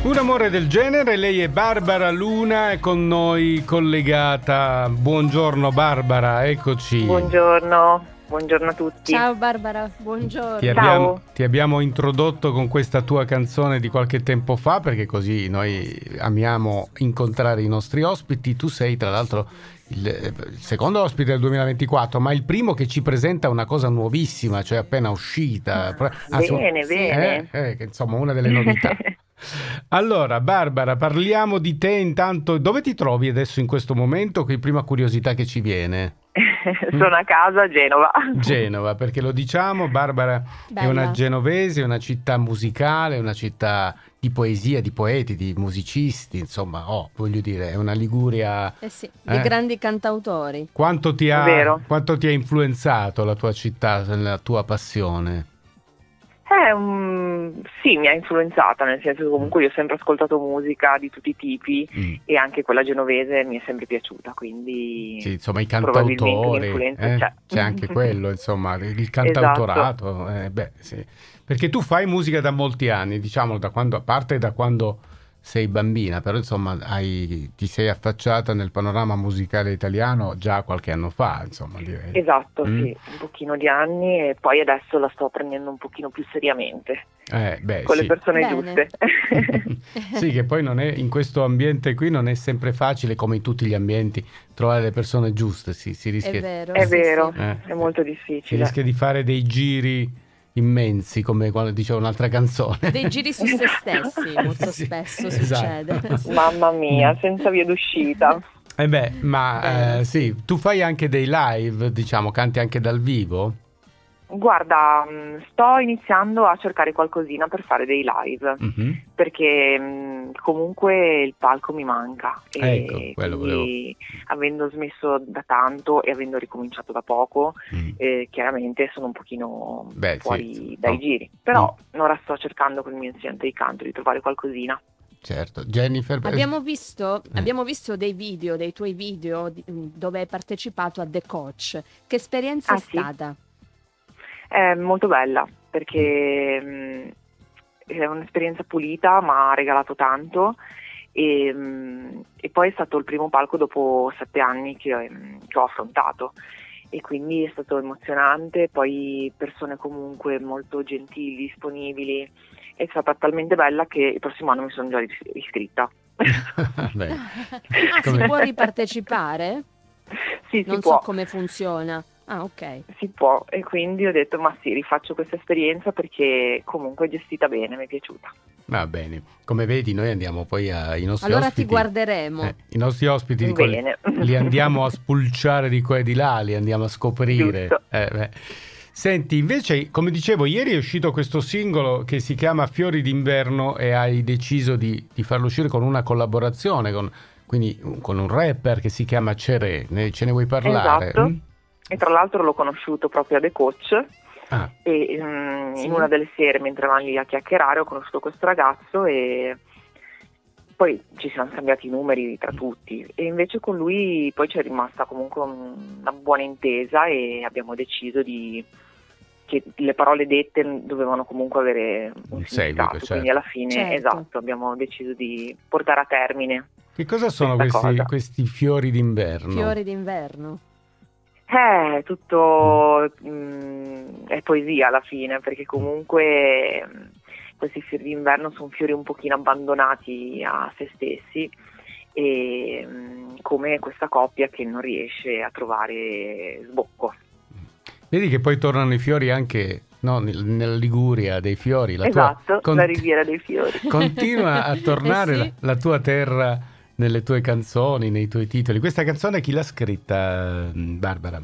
Un amore del genere, lei è Barbara Luna, è con noi collegata. Buongiorno Barbara, eccoci. Buongiorno, buongiorno a tutti. Ciao Barbara, buongiorno. Ti abbiamo, ti abbiamo, introdotto con questa tua canzone di qualche tempo fa perché così noi amiamo incontrare i nostri ospiti. Tu sei tra l'altro il, il, secondo ospite del 2024, ma il primo che ci presenta una cosa nuovissima, cioè appena uscita. Anzi, bene, bene. Eh, eh, insomma, una delle novità. Allora, Barbara, parliamo di te intanto. Dove ti trovi adesso in questo momento? Che prima curiosità che ci viene. Sono a casa a Genova. Genova, perché lo diciamo, Barbara Bella. è una genovese, una città musicale, una città di poesia, di poeti, di musicisti, insomma, oh, voglio dire, è una Liguria... Eh sì, di eh? grandi cantautori. Quanto ti, ha, quanto ti ha influenzato la tua città, la tua passione? Eh, sì, mi ha influenzata, nel senso che comunque io ho sempre ascoltato musica di tutti i tipi mm. e anche quella genovese mi è sempre piaciuta, quindi sì, insomma i cantautori, eh? c'è. c'è. anche quello, insomma, il cantautorato, esatto. eh, beh, sì. perché tu fai musica da molti anni, diciamo, da quando, a parte da quando sei bambina, però insomma hai, ti sei affacciata nel panorama musicale italiano già qualche anno fa, insomma direi. Esatto, mm? sì, un pochino di anni e poi adesso la sto prendendo un pochino più seriamente. Eh, beh, con sì. le persone Bene. giuste. sì, che poi non è, in questo ambiente qui non è sempre facile, come in tutti gli ambienti, trovare le persone giuste, sì, si rischia... È vero, è, vero, sì. Eh, è molto difficile. Si rischia di fare dei giri immensi, come quando diceva un'altra canzone. Dei giri su se stessi, molto sì, spesso esatto. succede. Mamma mia, senza via d'uscita. Eh beh, ma eh, sì, tu fai anche dei live, diciamo, canti anche dal vivo? Guarda, mm, sto iniziando a cercare qualcosina per fare dei live, mm-hmm. perché mm, comunque il palco mi manca. Ecco, e quello volevo. avendo smesso da tanto e avendo ricominciato da poco, mm. eh, chiaramente sono un pochino Beh, fuori sì, dai no. giri. Però no. ora sto cercando con il mio insegnante di canto di trovare qualcosina. Certo, Jennifer. Abbiamo visto, eh. abbiamo visto, dei video, dei tuoi video dove hai partecipato a The Coach. Che esperienza ah, è sì? È molto bella perché mh, mm, è un'esperienza pulita ma ha regalato tanto e, mh, mm, e, poi è stato il primo palco dopo sette anni che, mh, mm, che ho affrontato e quindi è stato emozionante, poi persone comunque molto gentili, disponibili, è stata talmente bella che il prossimo anno mi sono già iscritta. Beh, ah, si può ripartecipare? Sì, non so come funziona. Ah, ok. Si può e quindi ho detto ma sì, rifaccio questa esperienza perché comunque è gestita bene, mi è piaciuta. Va bene, come vedi noi andiamo poi ai nostri allora ospiti. ti guarderemo. Eh, I nostri ospiti quelli, li andiamo a spulciare di qua e di là, li andiamo a scoprire. Eh, Senti, invece, come dicevo, ieri è uscito questo singolo che si chiama Fiori d'inverno e hai deciso di, di farlo uscire con una collaborazione, con, quindi con un rapper che si chiama Cere. Ne, ce ne vuoi parlare? Esatto. Mm? E tra l'altro l'ho conosciuto proprio a The Coach ah. e um, sì. in una delle sere mentre eravamo lì a chiacchierare ho conosciuto questo ragazzo e poi ci siamo scambiati i numeri tra tutti e invece con lui poi c'è rimasta comunque una buona intesa e abbiamo deciso di che le parole dette dovevano comunque avere un, un significato, certo. quindi alla fine certo. esatto, abbiamo deciso di portare a termine. Che cosa sono questi, questi, fiori d'inverno? Fiori d'inverno. Eh, tutto mh, mm, è poesia alla fine, perché comunque mh, mm, questi fiori d'inverno sono fiori un pochino abbandonati a se stessi e mh, mm, come questa coppia che non riesce a trovare sbocco. Vedi che poi tornano i fiori anche no, nella Liguria dei fiori. La esatto, tua... la riviera dei fiori. Continua a tornare eh sì. la, la tua terra nelle tue canzoni, nei tuoi titoli. Questa canzone chi l'ha scritta, mm, Barbara?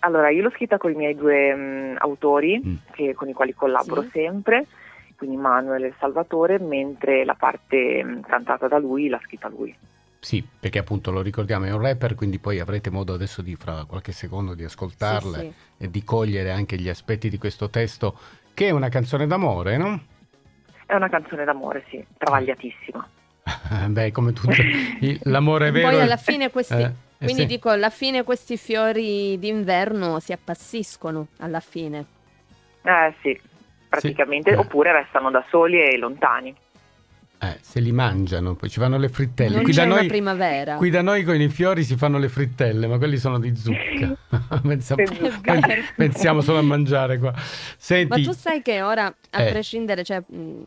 Allora, io l'ho scritta con i miei due um, autori mm. che, con i quali collaboro sì. sempre, quindi Manuel e Salvatore, mentre la parte um, cantata da lui l'ha scritta lui. Sì, perché appunto lo ricordiamo, è un rapper, quindi poi avrete modo adesso di fra qualche secondo di ascoltarla sì, sì. e di cogliere anche gli aspetti di questo testo, che è una canzone d'amore, no? È una canzone d'amore, sì, travagliatissima. Beh, come tutto, l'amore vero. Poi alla fine questi... Eh, eh quindi sì. dico, alla fine questi fiori d'inverno si appassiscono, alla fine. Eh sì, praticamente, sì. oppure restano da soli e lontani. Eh, se li mangiano, poi ci fanno le frittelle. Non qui c'è da noi, primavera. Qui da noi con i fiori si fanno le frittelle, ma quelli sono di zucca. pensiamo, pensiamo, solo a mangiare qua. Senti, ma tu sai che ora, a eh. prescindere, cioè, mh,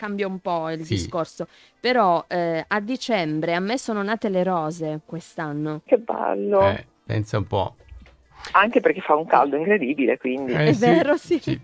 cambia un po' il sì. discorso, però eh, a dicembre a me sono nate le rose quest'anno. Che bello. Eh, pensa un po'. Anche perché fa un caldo incredibile, quindi. Eh, È sì, vero, sì. sì.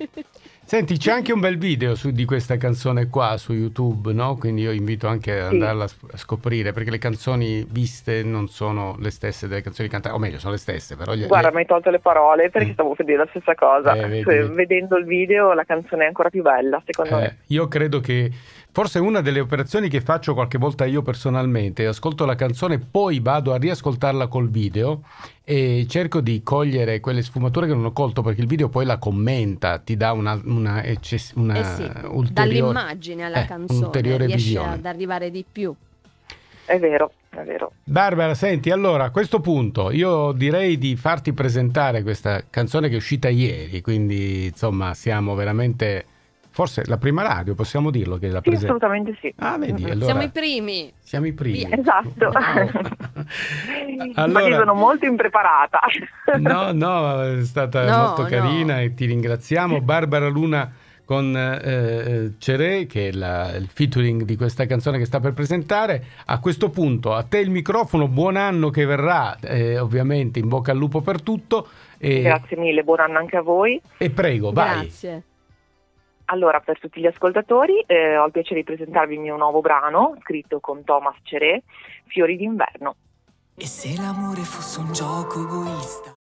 Senti, c'è anche un bel video su, di questa canzone qua su YouTube, no? Quindi io invito anche ad andarla a scoprire, perché le canzoni viste non sono le stesse delle canzoni cantate, o meglio, sono le stesse, però... Gli, Guarda, le... mi hai tolto le parole perché mm. stavo per dire la stessa cosa. Eh, vedi, cioè, vedi. Vedendo il video la canzone è ancora più bella, secondo eh, me. Io credo che Forse una delle operazioni che faccio qualche volta io personalmente, ascolto la canzone, poi vado a riascoltarla col video e cerco di cogliere quelle sfumature che non ho colto perché il video poi la commenta, ti dà una, una, eccess- una eh sì, ulteriore, dall'immagine alla eh, canzone, ulteriore riesce visione. ad arrivare di più. È vero, è vero. Barbara, senti, allora a questo punto io direi di farti presentare questa canzone che è uscita ieri, quindi insomma siamo veramente Forse la prima radio, possiamo dirlo che è la sì, assolutamente sì. Ah, vedi, allora, siamo i primi. Siamo i primi. Esatto. Wow. allora, Ma sono molto impreparata. no, no, è stata no, molto carina no. e ti ringraziamo. Barbara Luna con eh, eh, Ceré, che è la, il featuring di questa canzone che sta per presentare. A questo punto, a te il microfono, buon anno che verrà, eh, ovviamente in bocca al lupo per tutto. E... Grazie mille, buon anno anche a voi. E prego, vai. Grazie. Allora, per tutti gli ascoltatori, eh, ho il piacere di presentarvi il mio nuovo brano, scritto con Thomas Ceré, Fiori d'inverno. E se l'amore fosse un gioco egoista?